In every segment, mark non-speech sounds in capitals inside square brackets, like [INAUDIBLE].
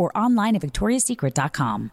or online at victoriassecret.com.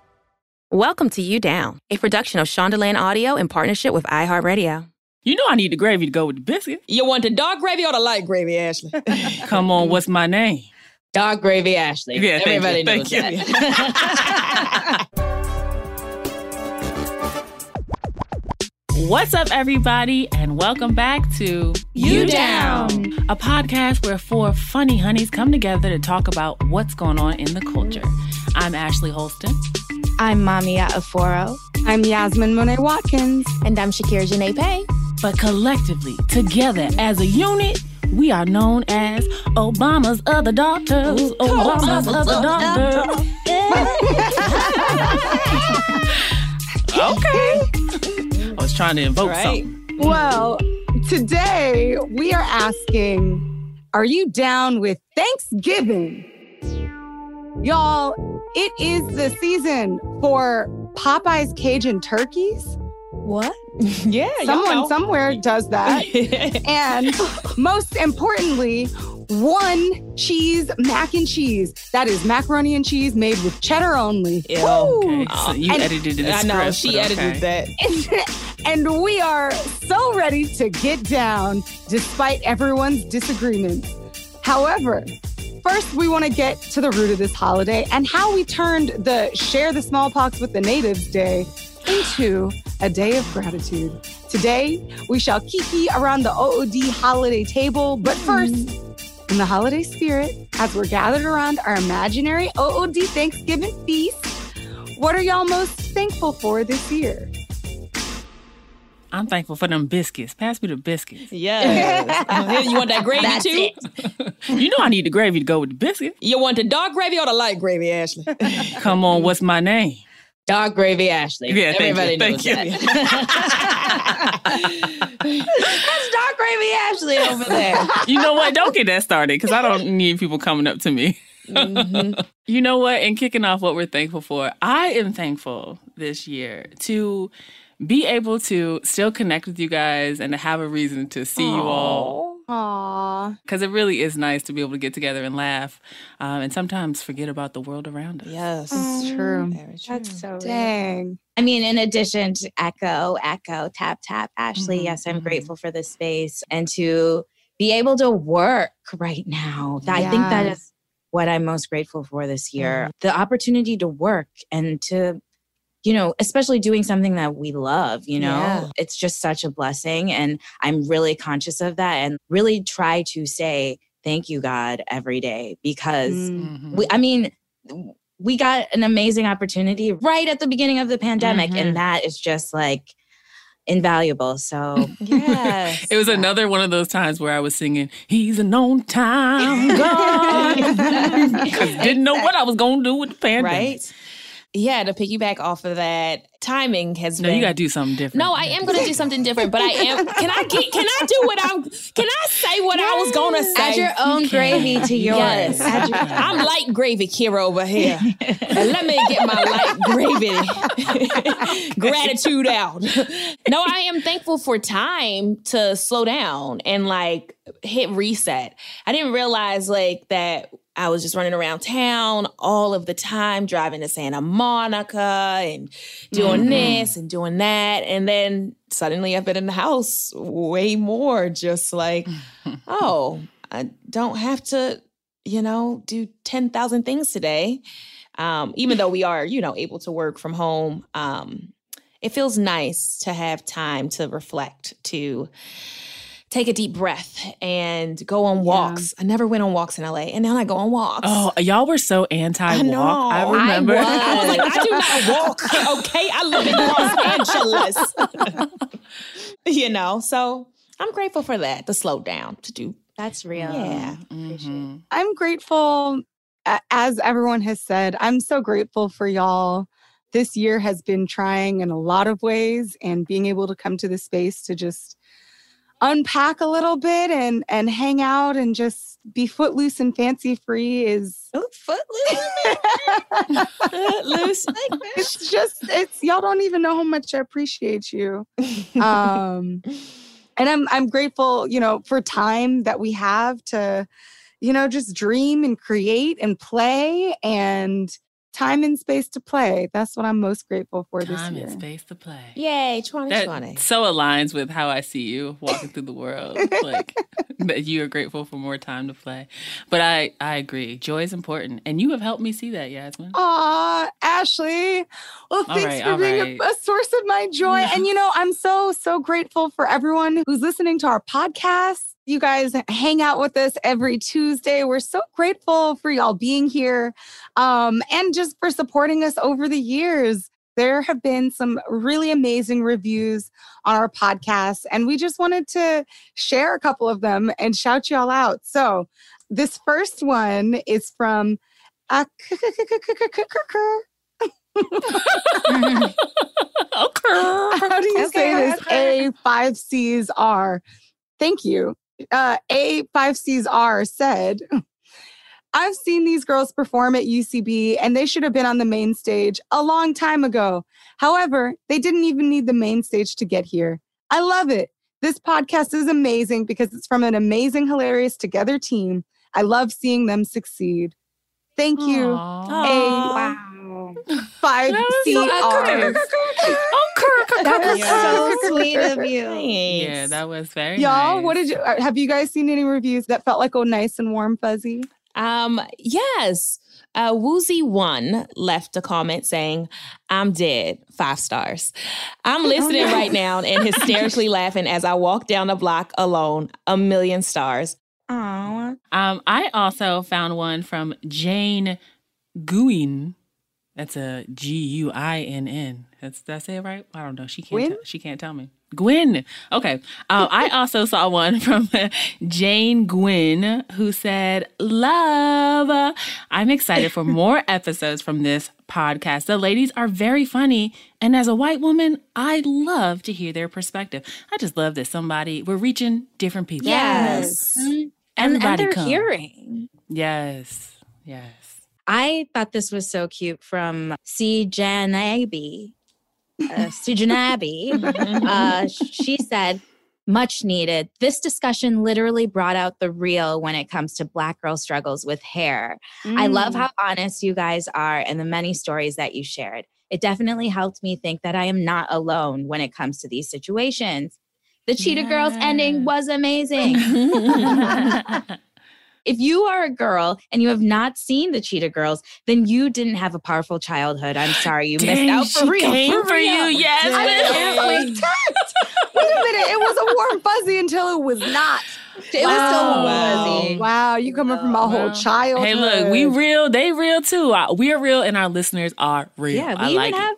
Welcome to You Down, a production of Shondaland Audio in partnership with iHeartRadio. You know I need the gravy to go with the biscuit. You want the dark gravy or the light gravy, Ashley? [LAUGHS] Come on, what's my name? Dark gravy, Ashley. Yeah, thank Everybody you, knows thank that. [LAUGHS] What's up, everybody, and welcome back to You Down. a podcast where four funny honeys come together to talk about what's going on in the culture. I'm Ashley Holston. I'm Mamia Aforo. I'm Yasmin Monet Watkins. And I'm Shakira Janae Paye. But collectively, together as a unit, we are known as Obama's other daughters. Obama's other daughters. okay. [LAUGHS] I was trying to invoke Right. something. Well, today we are asking Are you down with Thanksgiving? Y'all, it is the season for Popeye's Cajun turkeys. What? [LAUGHS] yeah, Someone somewhere does that. [LAUGHS] and most importantly, one cheese mac and cheese. That is macaroni and cheese made with cheddar only. Ew. Okay, so you And- edited the I script. know she but edited okay. that. [LAUGHS] and we are so ready to get down despite everyone's disagreements. However, first we want to get to the root of this holiday and how we turned the Share the Smallpox with the Natives Day into a day of gratitude. Today, we shall kiki around the OOD holiday table, but hmm. first, in the holiday spirit, as we're gathered around our imaginary OOD Thanksgiving feast, what are y'all most thankful for this year? I'm thankful for them biscuits. Pass me the biscuits. Yes. [LAUGHS] Uh, you want that gravy That's too? it. [LAUGHS] You know I need the gravy to go with the biscuit. You want the dark gravy or the light gravy, Ashley? [LAUGHS] Come on, what's my name? dark gravy, Ashley. Yeah, thank you, Everybody thank knows you. that. That's dark gravy, Ashley over there. You know what? Don't get that started because I don't need people coming up to me. You know what? And kicking off what we're thankful for, I am thankful this year to be able to still connect with you guys and to have a reason to see you all. Aww. Because it really is nice to be able to get together and laugh um, and sometimes forget about the world around us. Yes. It's true. Very true. That's so Dang. I mean, in addition to echo, echo, tap, tap, Ashley, Mhm, yes, I'm mhm. grateful for this space and to be able to work right now. I think that is what I'm most grateful for this year. The opportunity to work and to you know, especially doing something that we love, you know, Yeah. it's just such a blessing. And I'm really conscious of that and really try to say, thank you, God, every day because Mm. we, I mean, we got an amazing opportunity right at the beginning of the pandemic. Mhm. And that is just like invaluable. So, [LAUGHS] yeah, It was another one of those times where I was singing, He's a on time God. [LAUGHS] [LAUGHS] 'Cause didn't know what I was going to do with the pandemic. right? Yeah, to piggyback off of that, timing has No, been. you got to do something different. No, I am going to do something different, but I am. Can I get? Can I do what I'm? Can I say what I was going to say? add your own gravy to yours. Yes. Add your- I'm light gravy Kira over here. [LAUGHS] Let me get my light gravy [LAUGHS] gratitude out. No, I am thankful for time to slow down and like hit reset. I didn't realize like that I was just running around town all of the time, driving to Santa Monica and doing this and doing that. And then suddenly I've been in the house way more, just like, [LAUGHS] oh, I don't have to, you know, do 10,000 things today. Um, even though we are, you know, able to work from home, um, it feels nice to have time to reflect, to take a deep breath and go on walks. I never went on walks in LA, and now I go on walks. Oh, y'all were so anti I walk. know. I remember. I was. I was like, I do not walk. [LAUGHS] Okay, I live in Los Angeles. [LAUGHS] you know, so I'm grateful for that. To slow down, to do. That's real. Yeah. Mhm. I'm grateful, as everyone has said, I'm so grateful for y'all. This year has been trying in a lot of ways, and being able to come to the space to just unpack a little bit and and hang out and just be footloose and fancy free is Oh, Loose. [LAUGHS] it's just it's y'all don't even know how much I appreciate you. Um and I'm I'm grateful, you know, for time that we have to, you know, just dream and create and play and time and space to play. That's what I'm most grateful for this year. Time and space to play. Yay, 2020. That so aligns with how I see you walking through the world. Like [LAUGHS] that you are grateful for more time to play. But I I agree. Joy is important. And you have helped me see that, Yasmin. Aw, Ashley. Well, thanks right, for being right. a, a source of my joy. And you know, I'm so, so grateful for everyone who's listening to our podcast. You guys hang out with us every Tuesday. We're so grateful for y'all being here um, and just for supporting us over the years. There have been some really amazing reviews on our podcast, and we just wanted to share a couple of them and shout y'all out. So, this first one is from uh, [LAUGHS] [LAUGHS] How do you say this? A five C's R. Thank you. Uh, A five C's R said, I've seen these girls perform at UCB and they should have been on the main stage a long time ago. However, they didn't even need the main stage to get here. I love it. This podcast is amazing because it's from an amazing, hilarious together team. I love seeing them succeed. Thank you. Aw. A five C R. That was so sweet of you. Yeah, that was very Y'all, nice. what did you uh, have you guys seen any reviews that felt like oh nice and warm fuzzy? Um, yes. Uh, Woozy One left a comment saying, I'm dead, five stars. I'm listening no. right now and hysterically [LAUGHS] laughing as I walk down the block alone, a million stars. Aw. Um, I also found one from Jane Guin. That's a G U I N N. That's did I say it right? I don't know. She can't. Gwyn? Tell, she can't tell me. Gwen. Okay. Um, I [LAUGHS] also saw one from [LAUGHS] Jane Gwen who said, "Love. I'm excited for more [LAUGHS] episodes from this podcast. The ladies are very funny, and as a white woman, I love to hear their perspective. I just love that somebody we're reaching different people. Yes. And, and Everybody they're come. hearing. Yes. Yes. I thought this was so cute from C. Janabi. Uh, C. Janabi. [LAUGHS] uh, she said, much needed. This discussion literally brought out the real when it comes to Black girl struggles with hair. I love Mm. how honest you guys are and the many stories that you shared. It definitely helped me think that I am not alone when it comes to these situations. The Cheetah Girls ending was amazing. [LAUGHS] [LAUGHS] If you are a girl and you have not seen the Cheetah Girls, then you didn't have a powerful childhood. I'm [GASPS] sorry, you Dang, missed out for she real. came for for real. you, yes. I can't wait. Wait a minute. It was a warm fuzzy until it was not. It was so Wow. fuzzy. Wow, you coming from my whole Wow. childhood. Hey, look, we real, they real too. Uh, We are real, and our listeners are real. Yeah, we I even like have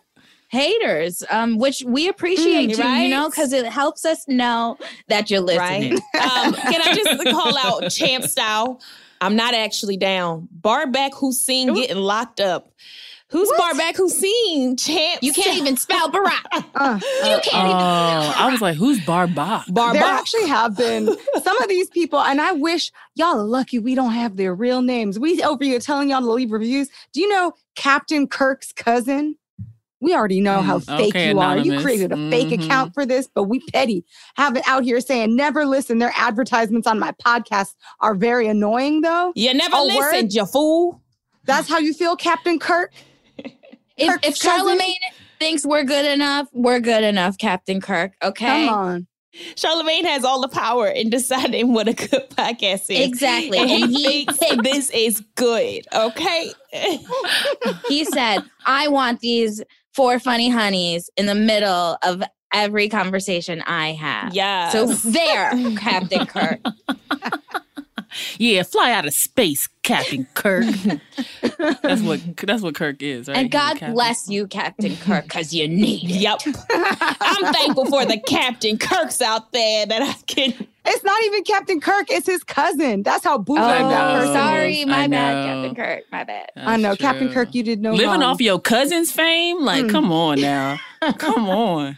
haters, um, which we appreciate Mm, too, you right? know, because it helps us know that you're listening. Right? um, can I just [LAUGHS] call out champ style? I'm not actually down. Barback Hussein getting locked up. Who's Barback Hussein? Champ. You can't even spell Barack. [LAUGHS] Uh, you can't even. Oh, I was like, who's Barba? there Barback. actually have been some of these people, and I wish y'all are lucky we don't have their real names. We over here telling y'all to leave reviews. Do you know Captain Kirk's cousin? We already know how Mm, fake okay, you are. You created a fake Mhm. account for this, but we petty. Have it out here saying never listen. Their advertisements on my podcast are very annoying, though. You never Oh, listened, word? you fool. That's how you feel, Captain Kirk. [LAUGHS] If, if? Charlamagne thinks we're good enough, we're good enough, Captain Kirk. Okay. Come on. Charlamagne has all the power in deciding what a good [LAUGHS] podcast is. Exactly. And he And he thinks this is good. Okay. [LAUGHS] He said, I want these four funny honeys in the middle of every conversation I have. yeah. So [LAUGHS] there, Captain Kirk. [LAUGHS] Yeah, fly out of space, Captain Kirk. [LAUGHS] that's what that's what Kirk is, right? And God bless you, Captain Kirk, because you need it. Yep. I'm thankful for the Captain Kirks out there that I can. It's not even Captain Kirk, it's his cousin. That's how bougie Oh, I that person sorry. is. My I bad, know. Captain Kirk. My bad. I know, That's Captain. Kirk, you did no Living wrong. off your cousin's fame? Like, Mm. come on now. [LAUGHS] come on.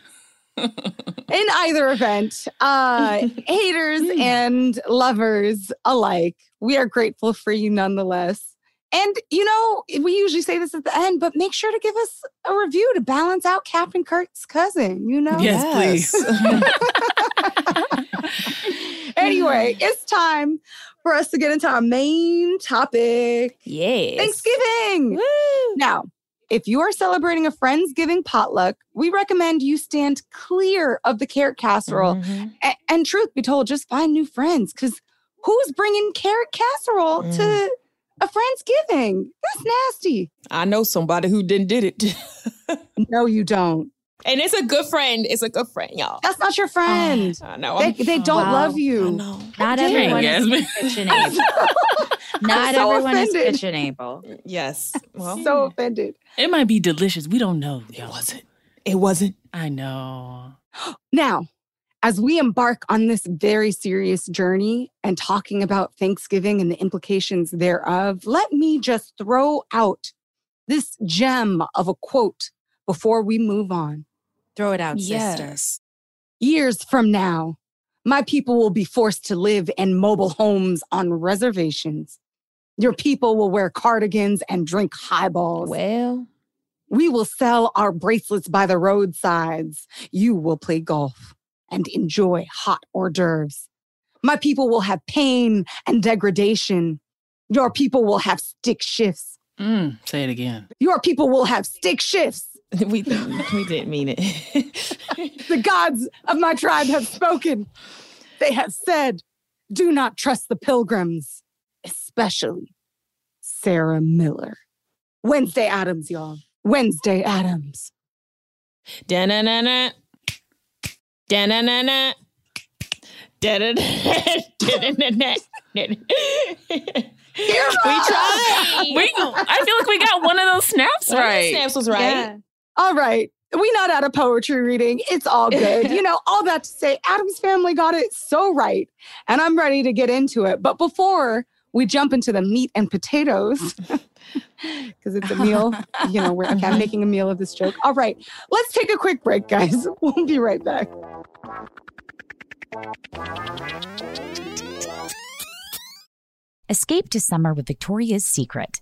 In either event, uh, [LAUGHS] haters and lovers alike, we are grateful for you nonetheless. And, you know, we usually say this at the end, but make sure to give us a review to balance out Captain Kirk's cousin, you know? Yes, [LAUGHS] [LAUGHS] Anyway, it's time for us to get into our main topic Yes. Thanksgiving. Now, if you are celebrating a Friendsgiving potluck, we recommend you stand clear of the carrot casserole. Mhm. A- and truth be told, just find new friends because who's bringing carrot casserole Mm. to a Friendsgiving? That's nasty. I know somebody who didn't did it. [LAUGHS] No, you don't. and it's a good friend. It's a good friend, y'all. That's not your friend. Oh, I know. they, they don't Wow. love I you. know. Not dare everyone you, is Yasmin. [LAUGHS] kitchen able. [LAUGHS] Not so everyone is offended. kitchen able. Yes. Well, So offended. it might be delicious. We don't know. y'all. It wasn't. It wasn't. I know. Now, as we embark on this very serious journey and talking about Thanksgiving and the implications thereof, let me just throw out this gem of a quote before we move on. Throw it out, sister. Yes. Years from now, my people will be forced to live in mobile homes on reservations. Your people will wear cardigans and drink highballs. Well, We will sell our bracelets by the roadsides. You will play golf and enjoy hot hors d'oeuvres. My people will have pain and degradation. Your people will have stick shifts. Mm, say it again. Your people will have stick shifts. [LAUGHS] we we didn't mean it. [LAUGHS] The gods of my tribe have spoken. They have said, do not trust the pilgrims, especially Sarah Miller. Wednesday Addams, y'all. Wednesday Addams. Da-na-na-na. Da-na-na-na. Da-da-da. [LAUGHS] We tried. We, I feel like we got one of those snaps One of the right. Snaps was right. Yeah. All right. We not out of poetry reading. It's all good. [LAUGHS] you know, all that to say, Addams family got it so right. And I'm ready to get into it. But before we jump into the meat and potatoes, [LAUGHS] [LAUGHS] because it's a meal, you know, we're okay, I'm making a meal of this joke. All right. Let's take a quick break, guys. [LAUGHS] We'll be right back. Escape to summer with Victoria's Secret.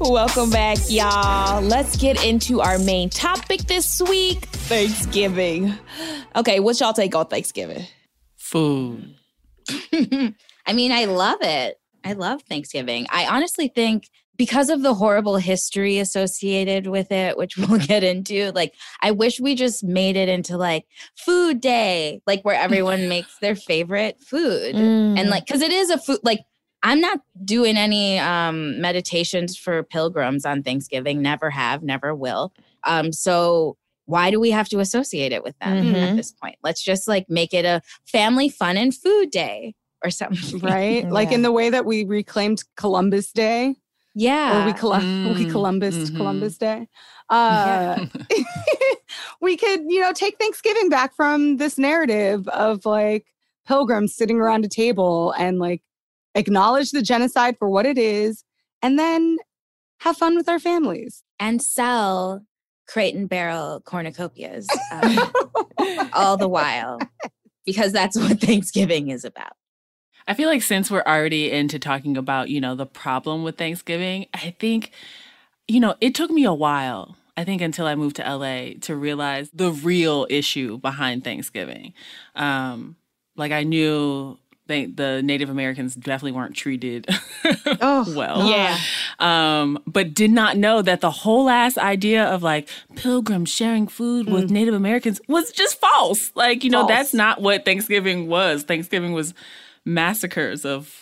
Welcome back, y'all. Let's get into our main topic this week Thanksgiving. Okay, what's y'all take on Thanksgiving? Food. [LAUGHS] I mean, I love it. I love Thanksgiving. I honestly think because of the horrible history associated with it, which [LAUGHS] we'll get into, like, I wish we just made it into like food day, like where everyone [LAUGHS] makes their favorite food. Mm. And like, cause it is a food, like, I'm not doing any um, meditations for pilgrims on Thanksgiving. Never have, never will. Um, so why do we have to associate it with them at Mhm. this point? Let's just like make it a family fun and food day or something. [LAUGHS] right? Like in the way that we reclaimed Columbus Day. Yeah. Or we, Colum- we Mm, Columbus mhm. Columbus Day. Uh, [LAUGHS] we could, you know, take Thanksgiving back from this narrative of like pilgrims sitting around a table and like acknowledge the genocide for what it is and then have fun with our families. and sell crate and barrel cornucopias uh, [LAUGHS] all the while because that's what Thanksgiving is about. I feel like since we're already into talking about, you know, the problem with Thanksgiving, I think, you know, it took me a while, I think, until I moved to LA to realize the real issue behind Thanksgiving. Um, like I knew they, the Native Americans definitely weren't treated [LAUGHS] well. Yeah. Um, but did not know that the whole ass idea of like pilgrims sharing food with Native Americans was just false. Like, you know, that's not what Thanksgiving was. Thanksgiving was massacres of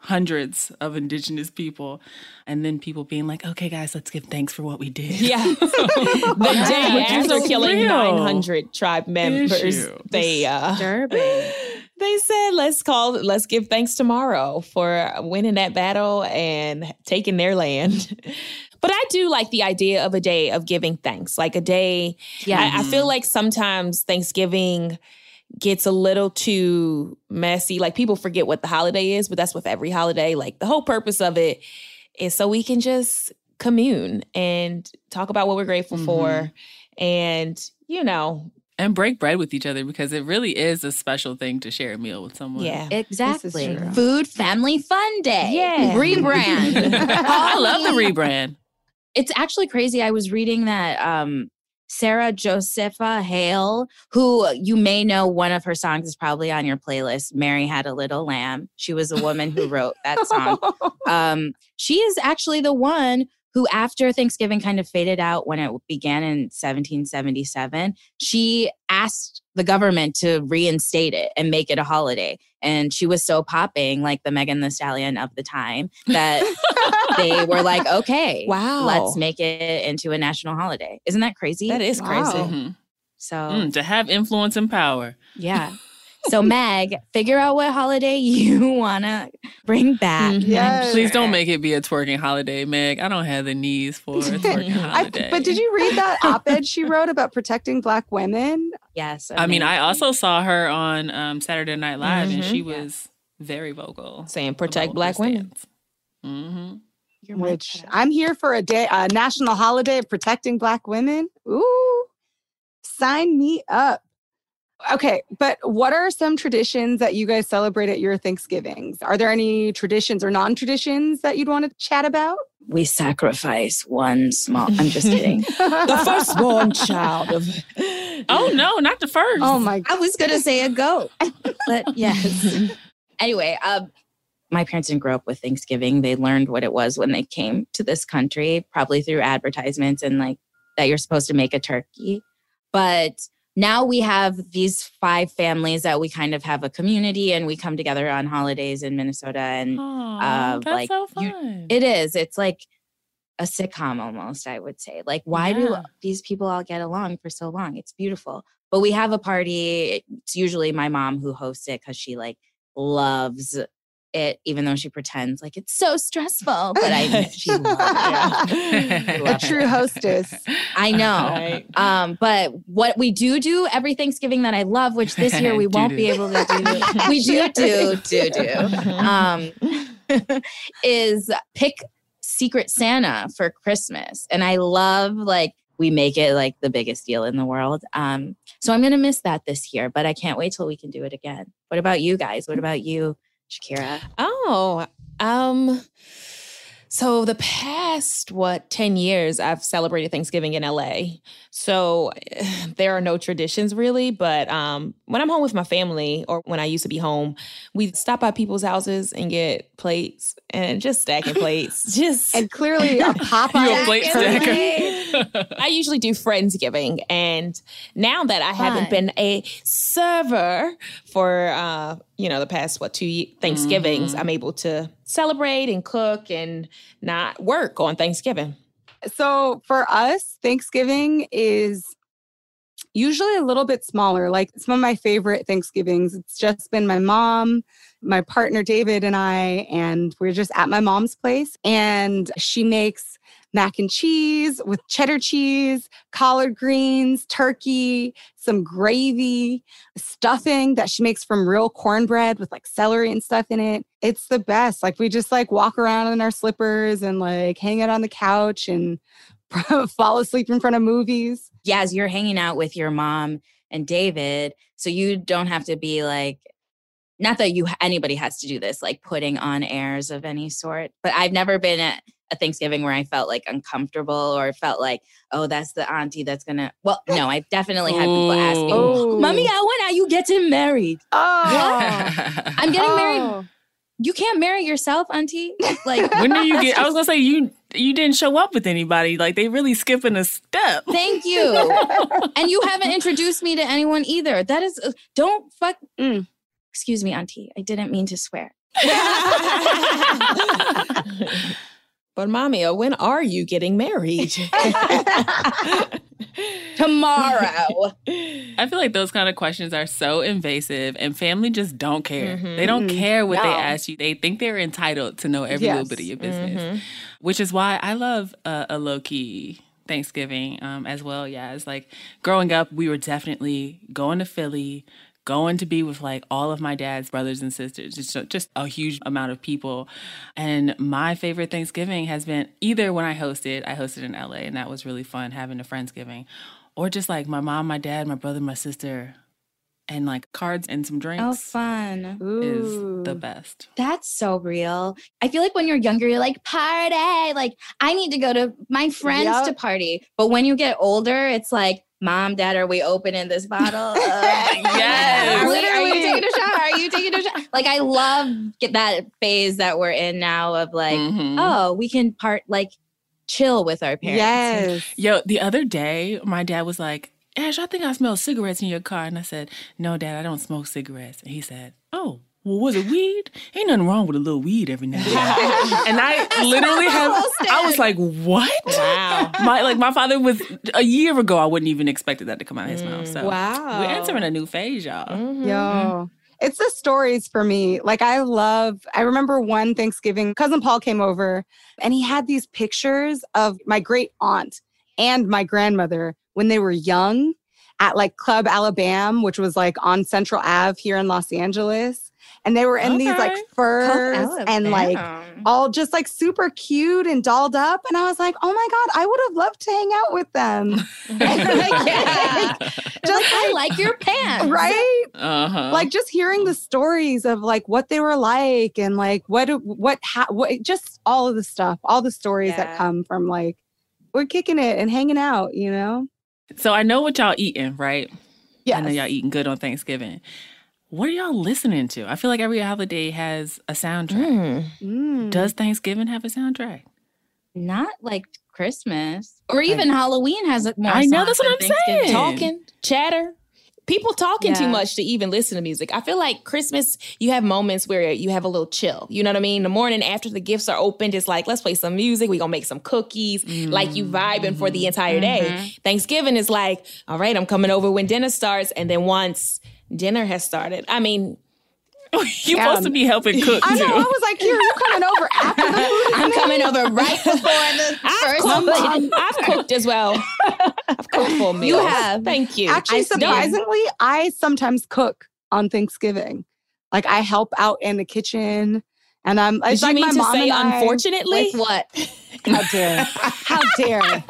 hundreds of indigenous people and then people being like okay guys let's give thanks for what we did Yeah. [LAUGHS] [LAUGHS] the day Which is after killing real 900 tribe members, issue. they uh Disturbing. They said let's call let's give thanks tomorrow for winning that battle and taking their land. [LAUGHS] But I do like the idea of a day of giving thanks, like a day. Yeah. I, I feel like sometimes Thanksgiving gets a little too messy. Like people forget what the holiday is, but that's with every holiday. Like the whole purpose of it is so we can just commune and talk about what we're grateful for. Mm-hmm. And, you know, and break bread with each other because it really is a special thing to share a meal with someone yeah. Exactly. Food Family Fun Day. Yeah. Rebrand. [LAUGHS] [LAUGHS] i love the rebrand it's actually crazy. I was reading that um Sarah Josepha Hale, who you may know one of her songs is probably on your playlist. Mary Had a Little Lamb. She was a woman who wrote that song. [LAUGHS] Um, she is actually the one who, after Thanksgiving kind of faded out when it began in 1777, she asked the government to reinstate it and make it a holiday. And she was so popping, like the Megan Thee Stallion of the time, that [LAUGHS] they were like, okay, Wow. let's make it into a national holiday. Isn't that crazy? That is crazy. Mhm. So, Mm, to have influence and power. yeah. So, Meg, figure out what holiday [LAUGHS] you want to bring back. Mm-hmm. Yes. Please don't make it be a twerking holiday, Meg. I don't have the knees for a [LAUGHS] twerking I, holiday. but did you read that op-ed she wrote about protecting black women? Yes. I mean, I also saw her on um, Saturday Night Live, and Mhm. she was very vocal. Saying protect black women. hmm Which I'm here for a day, a national holiday of protecting black women. Ooh, sign me up. Okay, but what are some traditions that you guys celebrate at your Thanksgivings? Are there any traditions or non-traditions that you'd want to chat about? we sacrifice one small. I'm just kidding. [LAUGHS] The firstborn child of. Oh no, not the first. Oh my God. I was gonna say a goat, but yes. anyway, um, my parents didn't grow up with Thanksgiving. They learned what it was when they came to this country, probably through advertisements and like that you're supposed to make a turkey. But now we have these five families that we kind of have a community and we come together on holidays in Minnesota and Aw, uh, that's like, so you- it is. It's like a sitcom almost, I would say. Like, why do these people all get along for so long? It's beautiful. But we have a party. It's usually my mom who hosts it because she like loves it, even though she pretends like it's so stressful. But I she [LAUGHS] loves it. a [LAUGHS] true hostess. I know. Right. Um, but what we do do every Thanksgiving that I love, which this year we [LAUGHS] won't be able to do, we do do do do, um, is pick Secret Santa for Christmas, and I love like we make it like the biggest deal in the world. Um, so I'm gonna miss that this year, but I can't wait till we can do it again. What about you guys? What about you, Shakira? Oh, um, so the past what 10 years I've celebrated Thanksgiving in LA. So [SIGHS] there are no traditions really, but um when I'm home with my family or when I used to be home, we stop by people's houses and get plates and just stacking [LAUGHS] plates. Just And clearly a [LAUGHS] Popeye. You plate stacker. I usually do Friendsgiving. And now that I haven't been a server for, uh, you know, the past, what, two Thanksgivings, mm-hmm. I'm able to celebrate and cook and not work on Thanksgiving. So for us, Thanksgiving is usually a little bit smaller. Like some of my favorite Thanksgivings, it's just been my mom, my partner David, and I, and we're just at my mom's place. And she makes mac and cheese with cheddar cheese, collard greens, turkey, some gravy, stuffing that she makes from real cornbread with like celery and stuff in it. It's the best. Like we just like walk around in our slippers and like hang out on the couch and [LAUGHS] fall asleep in front of movies. Yaz, you're hanging out with your mom and David, so you don't have to be like, not that you anybody has to do this, like putting on airs of any sort. But I've never been at a Thanksgiving where I felt like uncomfortable or felt like, oh, that's the auntie that's gonna. Well, no, I've definitely had people ask me, Oh. "Mommy, when are you getting married?" Oh. I'm getting married. Oh. You can't marry yourself, auntie. Like, [LAUGHS] when do you get? I was gonna say you you didn't show up with anybody. Like they really skipping a step. Thank you. [LAUGHS] and you haven't introduced me to anyone either. That is, uh, don't fuck. mm. Excuse me, Auntie. I didn't mean to swear. [LAUGHS] But mommy, uh, when are you getting married? [LAUGHS] Tomorrow. [LAUGHS] I feel like those kind of questions are so invasive, and family just don't care. Mhm. They don't care what they ask you. They think they're entitled to know every little bit of your business, Mhm. which is why I love uh, a low key Thanksgiving um, as well. Yeah, it's like growing up, we were definitely going to Philly. Going to be with like all of my dad's brothers and sisters, just just a huge amount of people, and my favorite Thanksgiving has been either when I hosted, I hosted in LA, and that was really fun having a friendsgiving, or just like my mom, my dad, my brother, my sister, and like cards and some drinks. Oh, fun. Is the best. That's so real. I feel like when you're younger, you're like, party. Like, I need to go to my friends Yep. to party. But when you get older, it's like, mom, dad, are we opening this bottle? [LAUGHS] Yes. Are, we- [LAUGHS] are you taking a shot? Are you taking a shot? Like, I love get that phase that we're in now of like, Mhm. oh, we can part, like, chill with our parents. Yes. Yo, the other day, my dad was like, Ash, I think I smell cigarettes in your car. And I said, No, Dad, I don't smoke cigarettes. And he said, Oh, well, was it weed? Ain't nothing wrong with a little weed every now and then. [LAUGHS] and I literally have, I was like, What? Wow. My like my father was a year ago. I wouldn't even expected that to come out of his mouth. So Wow. we're entering a new phase, y'all. Mm-hmm. Yo. It's the stories for me. Like I love I remember one Thanksgiving, cousin Paul came over and he had these pictures of my great aunt and my grandmother when they were young at like Club Alabama, which was like on Central Ave here in Los Angeles. And they were in these like furs and like all just like super cute and dolled up. And I was like, oh my God, I would have loved to hang out with them. Like, [LAUGHS] [LAUGHS] just Just like, I like your pants. right? Uh-huh. like just hearing the stories of like what they were like and like what what ha- what just all of the stuff all the stories Yeah. that come from like we're kicking it and hanging out you know so I know what y'all eating, right? yeah I know y'all eating good on Thanksgiving. What are y'all listening to? I feel like every holiday has a soundtrack. Mm. Does hmm. Thanksgiving have a soundtrack? Not like Christmas or even Halloween has it more. I know, that's what I'm saying. talking, chatter. People talking too much to even listen to music. I feel like Christmas, you have moments where you have a little chill. You know what I mean? The morning after the gifts are opened, it's like, let's play some music. we gonna make some cookies. Like you vibing for the mm-hmm. entire day. Mm-hmm. Thanksgiving is like, all right, I'm coming over when dinner starts. And then once dinner has started, I mean, [LAUGHS] You're supposed to be um, helping cook i know i too. was like here you coming over after the food [LAUGHS] I'm coming over right before the [LAUGHS] I've first cooked, one. Um, I've cooked as well. I've cooked full meals. have. Thank you. actually I surprisingly i sometimes cook on thanksgiving like i help out in the kitchen and i'm Did it's you like mean my to mom say and I- unfortunately? What? [LAUGHS] how dare how dare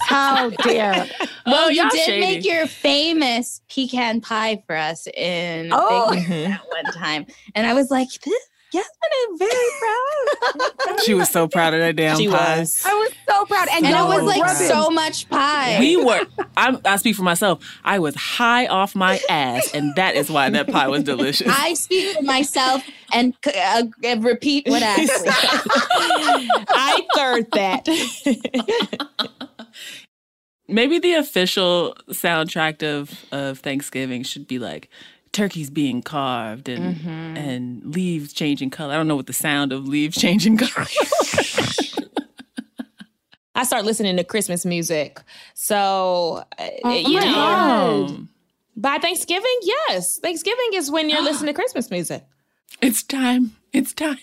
how dare oh, Well, Oh, you did shady. make your famous pecan pie for us in Oh. Thanksgiving mm-hmm. at one time, and I was like, "This Yasmin is very proud." She was so proud of that damn She pie. was. I was so proud. And, and it was like rubbing. so much pie. We were. I'm, I speak for myself. I was high off my ass, and that is why that pie was delicious. I speak for myself and uh, uh, repeat what Ashley said. I [LAUGHS] third that. Maybe the official soundtrack of of Thanksgiving should be like turkeys being carved and Mm-hmm. and leaves changing color. I don't know what the sound of leaves [LAUGHS] changing color. I start listening to Christmas music. So, uh, Oh you my know, God. by Thanksgiving, yes. Thanksgiving is when you're [GASPS] listening to Christmas music. It's time. It's time.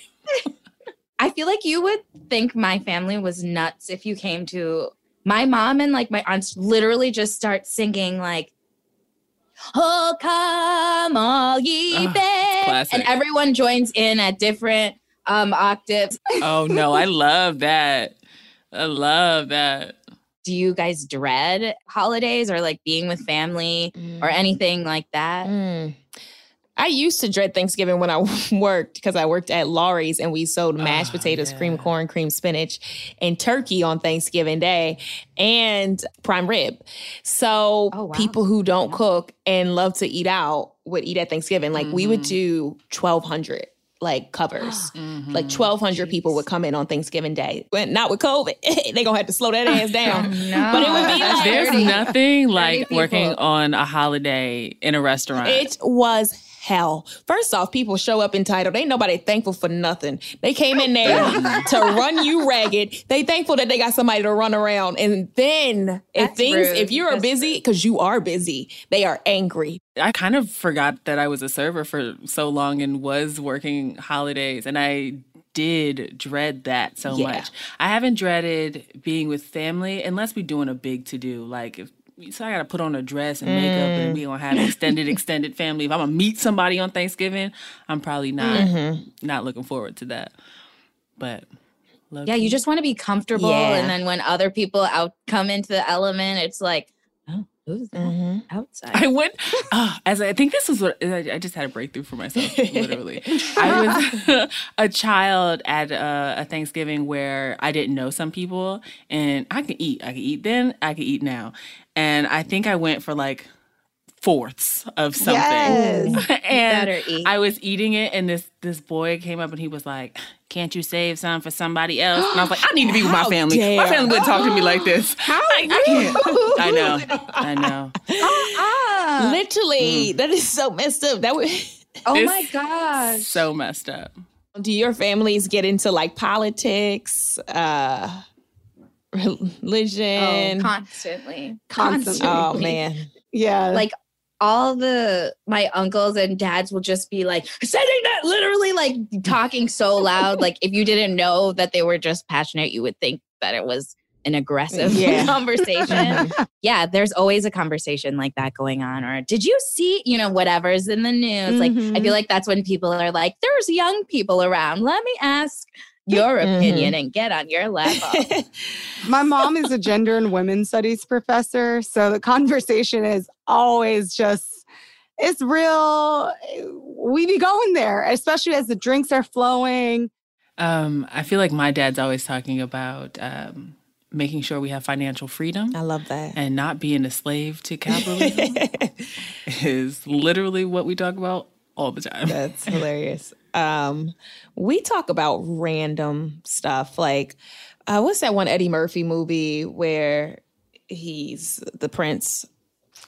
[LAUGHS] I feel like you would think my family was nuts if you came to my mom and like my aunts literally just start singing like Oh come all ye Ah, fair and everyone joins in at different um octaves. [LAUGHS] Oh no, I love that. I love that. Do you guys dread holidays or like being with family or anything like that? Mm. I used to dread Thanksgiving when I [LAUGHS] worked because I worked at Lawry's and we sold mashed Oh, potatoes, yeah. cream corn, cream spinach, and turkey on Thanksgiving Day and prime rib. So Oh, wow. people who don't cook and love to eat out would eat at Thanksgiving. Like we would do 1,200 like covers. [GASPS] Mm-hmm. Like 1,200 people would come in on Thanksgiving Day. When not with COVID, [LAUGHS] they gonna have to slow that ass [LAUGHS] down. No. But it would be like There's nothing like working on a holiday in a restaurant. It was hell. First off, people show up entitled. Ain't nobody thankful for nothing. They came in there [LAUGHS] to run you ragged. They thankful that they got somebody to run around. And then if That's things, rude. if you're That's busy, because you are busy, they are angry. I kind of forgot that I was a server for so long and was working holidays, and I did dread that so Yeah. much. I haven't dreaded being with family unless we're doing a big to do, like if. So I gotta put on a dress and makeup, and we gonna have extended, extended family. If I'm gonna meet somebody on Thanksgiving, I'm probably not Mm-hmm. not looking forward to that. But love Yeah, you just want to be comfortable Yeah. and then when other people out come into the element, it's like, Mm-hmm. outside? I went oh, [LAUGHS] as I think this was what I I just had a breakthrough for myself. Literally, [LAUGHS] I was [LAUGHS] a child at a, a Thanksgiving where I didn't know some people, and I could eat. I could eat then. I could eat now, and I think I went for like fourths of something. Yes. [LAUGHS] and. I was eating it, and this this boy came up and he was like, "Can't you save some for somebody else?" And I was like, "I need to be with my How family. My family wouldn't talk to me like this. How [LAUGHS] I, I can't. I know. I know. Ah. Literally, that is so messed up. That would. [LAUGHS] oh It's my gosh. So messed up. Do your families get into like politics, uh, religion? Oh, constantly. Constantly. oh man. Yeah. Like all the my uncles and dads will just be like saying that literally like talking so loud. like if you didn't know that they were just passionate, you would think that it was an aggressive Yeah. [LAUGHS] conversation. yeah, there's always a conversation like that going on. Or did you see, you know, whatever's in the news? Like I feel mm-hmm. like that's when people are like, there's young people around. Let me ask your Mhm. opinion and get on your level. [LAUGHS] My mom is a gender and women's studies professor. So the conversation is always just, it's real. We be going there, especially as the drinks are flowing. Um, I feel like my dad's always talking about um, making sure we have financial freedom I love that. and not being a slave to capitalism [LAUGHS] is literally what we talk about all the time. That's hilarious. Um, we talk about random stuff like uh, what's that one Eddie Murphy movie where he's the prince?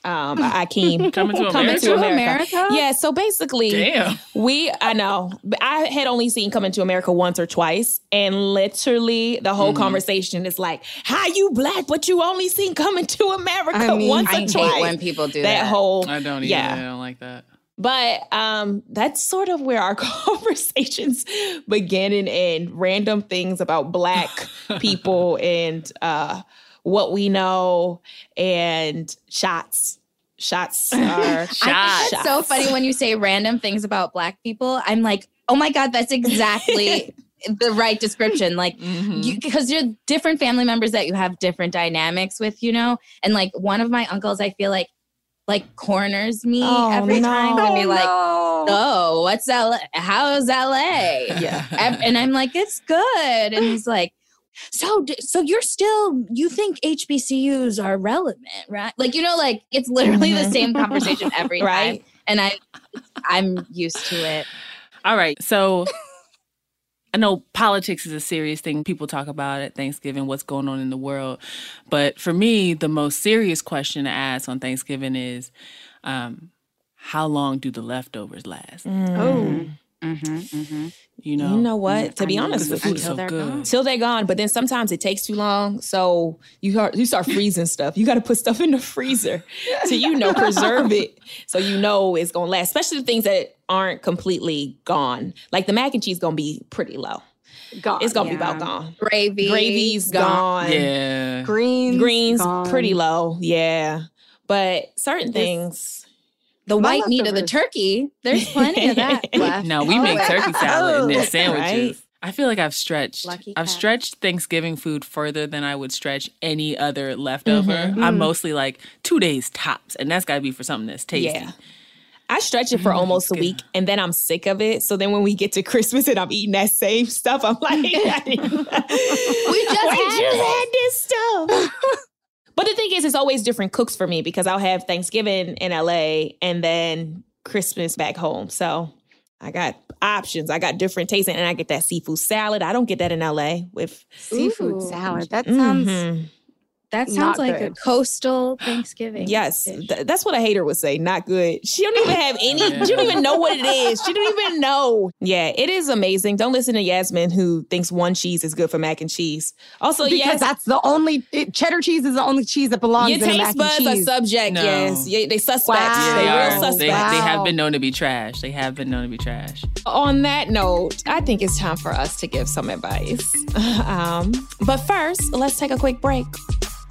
Um, Akeem [LAUGHS] Coming to [LAUGHS] Coming to America? America. Yeah, so basically, Damn. we I know, I had only seen Coming to America once or twice, and literally the whole conversation is like, "How you black, but you only seen Coming to America I mean, once I or hate twice." when people do that that. whole I don't even. yeah. I don't like that. But um, that's sort of where our [LAUGHS] conversations begin and end. Random things about Black [LAUGHS] people and uh, what we know, and shots. Shots [LAUGHS] are I think it's so funny when you say random things about black people. I'm like, oh my God, that's exactly the right description. Like, because you're different family members that you have different dynamics with, you know? And like one of my uncles, I feel like, like corners me Oh, every time and be Oh, like, no. oh, what's LA? How's LA? [LAUGHS] Yeah. And I'm like, it's good. And he's like, so, so you're still, you think HBCUs are relevant, right? Like, you know, like it's literally the Mhm. same conversation every [LAUGHS] Right. time. And I, I'm used to it. All right. So I know politics is a serious thing people talk about at Thanksgiving, what's going on in the world. But for me, the most serious question to ask on Thanksgiving is um, how long do the leftovers last? Oh. Mm-hmm, mm-hmm. You know, You know what? To be I know. honest the with you, food's so they're good. gone. till they're gone. But then sometimes it takes too long, so you start, you start freezing stuff. You got to put stuff in the freezer [LAUGHS] to you know preserve it, so you know it's gonna last. Especially the things that aren't completely gone. Like the mac and cheese is gonna be pretty low. Gone. It's gonna be about gone. Gravy. Gravy's gone. Yeah. Greens. Greens gone. pretty low. Yeah, but certain things. The white meat of the turkey. There's plenty of that [LAUGHS] left. No, we Oh, make yeah. turkey salad and then [LAUGHS] sandwiches. Right. I feel like I've stretched. Lucky I've cat. stretched Thanksgiving food further than I would stretch any other leftover. Mm-hmm. I'm mostly like two days tops, and that's got to be for something that's tasty. Yeah. I stretch it for almost a week and then I'm sick of it. So then when we get to Christmas and I'm eating that same stuff, I'm like, [LAUGHS] we just [LAUGHS] We had just this. had this stuff. [LAUGHS] but the thing is, it's always different cooks for me because I'll have Thanksgiving in LA and then Christmas back home. So I got options. I got different tastes and I get that seafood salad. I don't get that in LA with Seafood Ooh. salad. That sounds. Mhm. That Not sounds like a coastal [GASPS] Thanksgiving. Yes, th- that's what a hater would say. Not good. She don't even have any. [LAUGHS] She don't even know what it is. She don't even know. Yeah, it is amazing. Don't listen to Yasmin who thinks one cheese is good for mac and cheese. Also, because yes, that's the only it, cheddar cheese is the only cheese that belongs your in a mac taste and buds are cheese. subject. No. Yes, yeah, they suspects. Wow. Yeah, they they are. suspects. They, they have been known to be trash. They have been known to be trash. On that note, I think it's time for us to give some advice. [LAUGHS] Um, but first, let's take a quick break.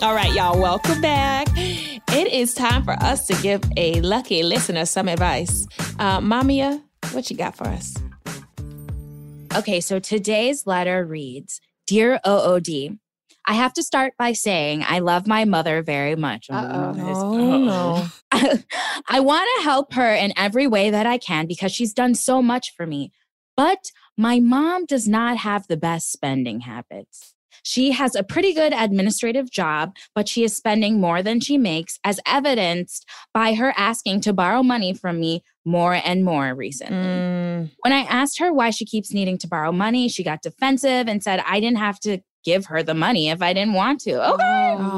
All right, y'all, welcome back. It is time for us to give a lucky listener some advice. Uh, Mamia, what you got for us? Okay, so today's letter reads Dear OOD, I have to start by saying I love my mother very much. Oh, no. [LAUGHS] I want to help her in every way that I can because she's done so much for me. But my mom does not have the best spending habits. She has a pretty good administrative job, but she is spending more than she makes, as evidenced by her asking to borrow money from me more and more recently. Mm. When I asked her why she keeps needing to borrow money, she got defensive and said I didn't have to give her the money if I didn't want to. Okay. Oh.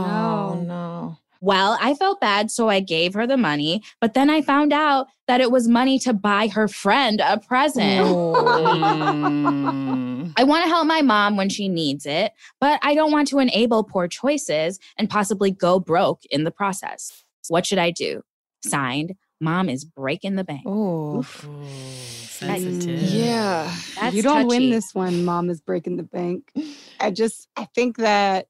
Well, I felt bad, so I gave her the money. But then I found out that it was money to buy her friend a present. Mm. I want to help my mom when she needs it, but I don't want to enable poor choices and possibly go broke in the process. What should I do? Signed, Mom is breaking the bank. Oh, sensitive. yeah. That's you don't win this one. Mom is breaking the bank. I just, I think that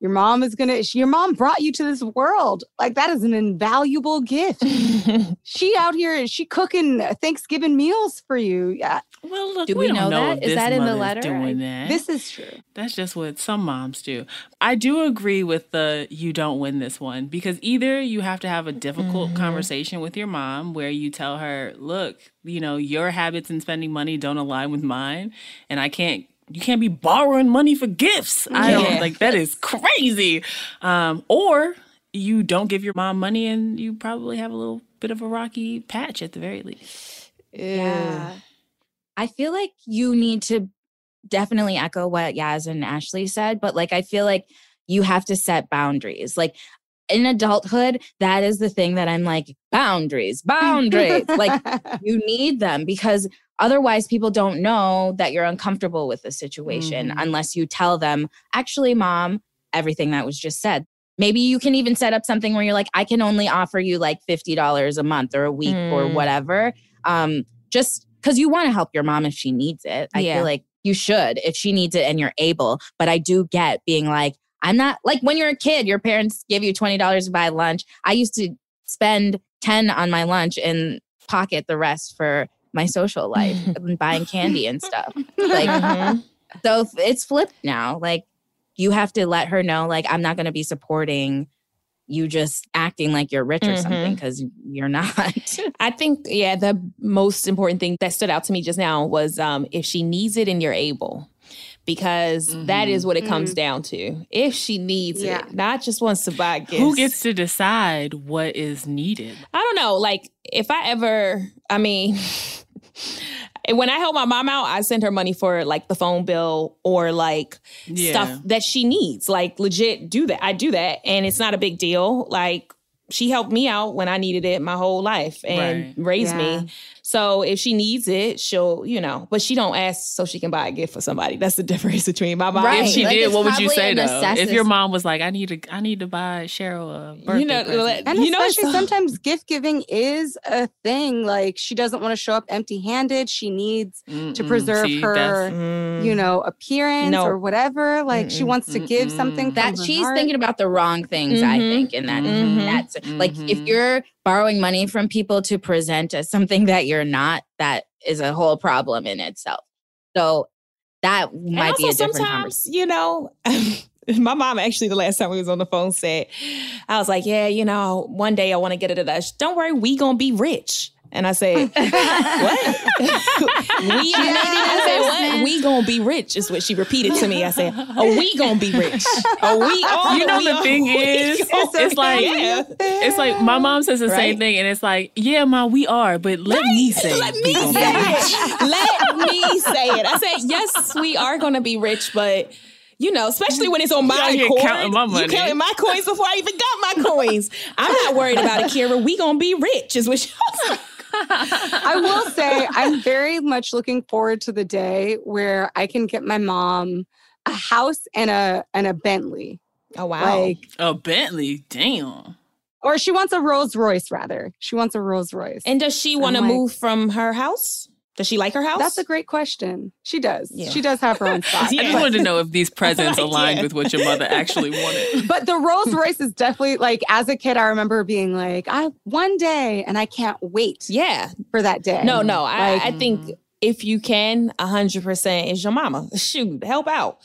your mom is gonna. She, your mom brought you to this world. Like that is an invaluable gift. [LAUGHS] she out here, is she cooking uh, Thanksgiving meals for you? Yeah, Well, look, Do we, we know know that? if Is this that in the mother's letter? Doing that. this is true. That's just what some moms do. I do agree with the you don't win this one because either you have to have a difficult mm-hmm. conversation with your mom where you tell her, look, you know, your habits in spending money don't align with mine, and I can't. You can't be borrowing money for gifts. I Yeah. don't like that is crazy. Um, or you don't give your mom money and you probably have a little bit of a rocky patch at the very least. Yeah. I feel like you need to definitely echo what Yaz and Ashley said, but like I feel like you have to set boundaries. Like in adulthood, that is the thing that I'm like, boundaries, boundaries. like [LAUGHS] you need them because otherwise people don't know that you're uncomfortable with the situation Mhm. unless you tell them, actually, mom, everything that was just said. Maybe you can even set up something where you're like, I can only offer you like $50 a month or a week or Mm. whatever. Um, just because you want to help your mom if she needs it. I Yeah. feel like you should if she needs it and you're able. But I do get being like, I'm not like when you're a kid, your parents give you $20 to buy lunch. I used to spend 10 on my lunch and pocket the rest for my social life [LAUGHS] and buying candy and stuff. Like, Mhm. so it's flipped now. Like, you have to let her know, like, I'm not going to be supporting you just acting like you're rich or something Mhm. because you're not. [LAUGHS] I think, yeah, the most important thing that stood out to me just now was um, if she needs it and you're able. Because that is what it comes Mhm. down to. If she needs Yeah. it, not just wants to buy gifts. Who gets to decide what is needed? I don't know. Like, if I ever, I mean, [LAUGHS] when I help my mom out, I send her money for like the phone bill or like Yeah. stuff that she needs. Like, legit do that. I do that. And it's not a big deal. Like, she helped me out when I needed it my whole life and Right. raised Yeah. me. So if she needs it, she'll, you know, but she don't ask so she can buy a gift for somebody. That's the [LAUGHS] difference between my mom. Right. if she Like, did, what would you say a though? If your mom was like, "I need to, I need to buy Cheryl a birthday You know, present," And You know, especially sometimes gift giving is a thing. Like she doesn't want to show up empty handed. She needs to Mm-mm. preserve See, her, that's- you know, appearance No. or whatever. Like she Mm-mm. wants to give something that she's heart. thinking about the wrong things i Mhm. think in that Mhm. that's like if you're borrowing money from people to present as something that you're not that is a whole problem in itself so that might be a different sometimes, you know, [LAUGHS] my mom actually the last time we was on the phone said, I was like, yeah, you know, one day I want to get it at us. Don't worry, we gonna be rich. And I said, [LAUGHS] what? we, I said, what? We gonna be rich is what she repeated to me. I said, oh, we gonna be rich. Oh, we [LAUGHS] all you know the thing [LAUGHS] is, gonna it's like Yeah. it's like my mom says the same thing, and it's like, yeah, mom, we are, but let me say, Let we me say it. Let me say it. I said, yes, we are going to be rich, but you know, especially when it's on my out here coin. counting my You money. counting my coins before I even got my coins. I'm not worried about it, Kira. We gonna be rich, is what she was. I will say I'm very much looking forward to the day where I can get my mom a house and a and a Bentley. Oh wow. Like a Bentley, damn. or she wants a Rolls Royce rather. She wants a Rolls Royce. And does she want to like- move from her house? Does she like her house? That's a great question. She does. Yeah. She does have her own [LAUGHS] spot. I just But- wanted to know if these [LAUGHS] presents aligned with what your mother actually wanted. [LAUGHS] but the Rolls Royce is definitely like as a kid, I remember being like, I one day and I can't wait yeah. for that day. No, no. I, Like, I think mm-hmm. if you can, hundred percent is your mama. Shoot, help out.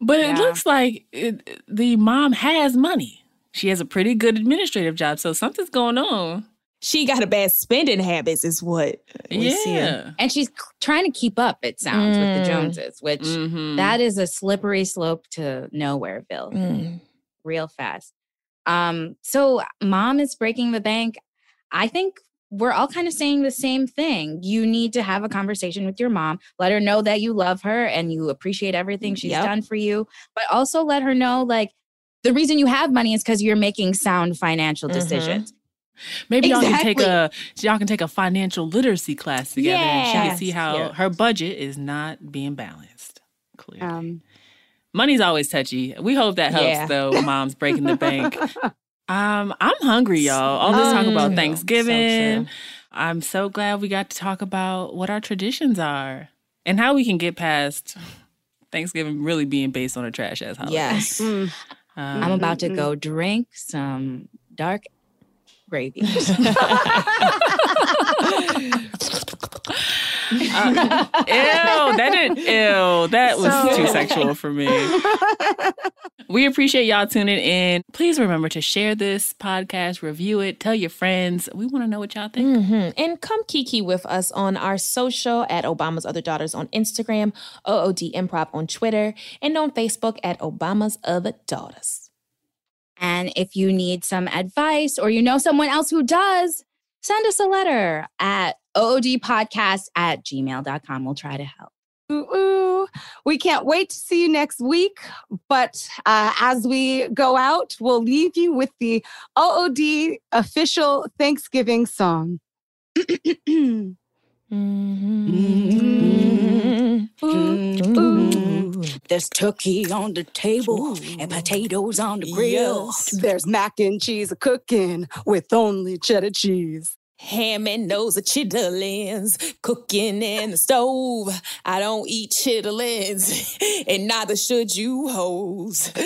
But it looks like it, the mom has money. She has a pretty good administrative job, so something's going on. She got a bad spending habits, is what we see. Yeah. and she's trying to keep up it sounds with Mm. the joneses which Mhm. that is a slippery slope to nowhereville Mm. real fast um so mom is breaking the bank i think we're all kind of saying the same thing you need to have a conversation with your mom let her know that you love her and you appreciate everything she's Yep. done for you but also let her know like the reason you have money is because you're making sound financial Mhm. decisions Maybe y'all can take a y'all can take a financial literacy class together, and she can see how Yeah. her budget is not being balanced. Clearly, um, money's always touchy. We hope that helps, Yeah. though. Mom's breaking the bank. [LAUGHS] Um, I'm hungry, y'all. All this talk about Mm. Thanksgiving. So. I'm so glad we got to talk about what our traditions are and how we can get past Thanksgiving really being based on a trash ass holiday. Yes. mm. [LAUGHS] Um, i'm about to go drink some dark gravy uh, [LAUGHS] ew, that didn't. Ew, that was So- too sexual for me. [LAUGHS] We appreciate y'all tuning in. Please remember to share this podcast, review it, tell your friends. We want to know what y'all think. hmm And come kiki with us on our social at Obama's Other Daughters on Instagram, OOD Improv on Twitter, and on Facebook at Obama's Other Daughters. And if you need some advice or you know someone else who does, send us a letter at oodpodcast at gmail.com. We'll try to help. Ooh, ooh. We can't wait to see you next week. But uh, as we go out, we'll leave you with the OOD official Thanksgiving song. [CLEARS THROAT] Mm. There's turkey on the table and potatoes on the grill. There's mac and cheese a cooking with only cheddar cheese. ham and nose of chitlins cooking in the stove. I don't eat chitlins, [LAUGHS] and neither should you hoes. [LAUGHS]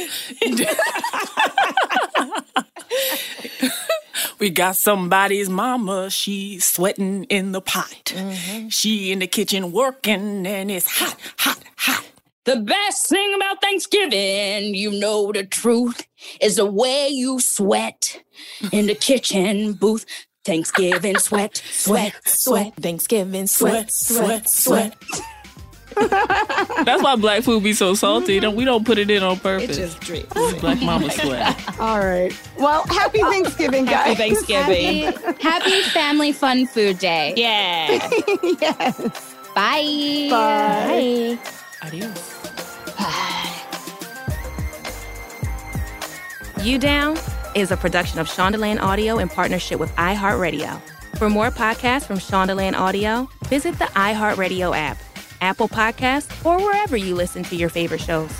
We got somebody's mama, she's sweating in the pot. Mm-hmm. She in the kitchen working and it's hot, hot, hot. The best thing about Thanksgiving, you know the truth, is the way you sweat in the kitchen booth. Thanksgiving sweat, sweat, sweat. Thanksgiving sweat, sweat, sweat. That's why black food be so salty. Don't we don't put it in on purpose. It just drips. It's black mama sweat. [LAUGHS] All right. Well, happy Thanksgiving, guys. Happy Thanksgiving. [LAUGHS] Happy, happy Family Fun Food Day. Yeah. [LAUGHS] yes. Bye. Bye. Adios. You Down is a production of Shondaland Audio in partnership with iHeartRadio. For more podcasts from Shondaland Audio, visit the iHeartRadio app, Apple Podcasts, or wherever you listen to your favorite shows.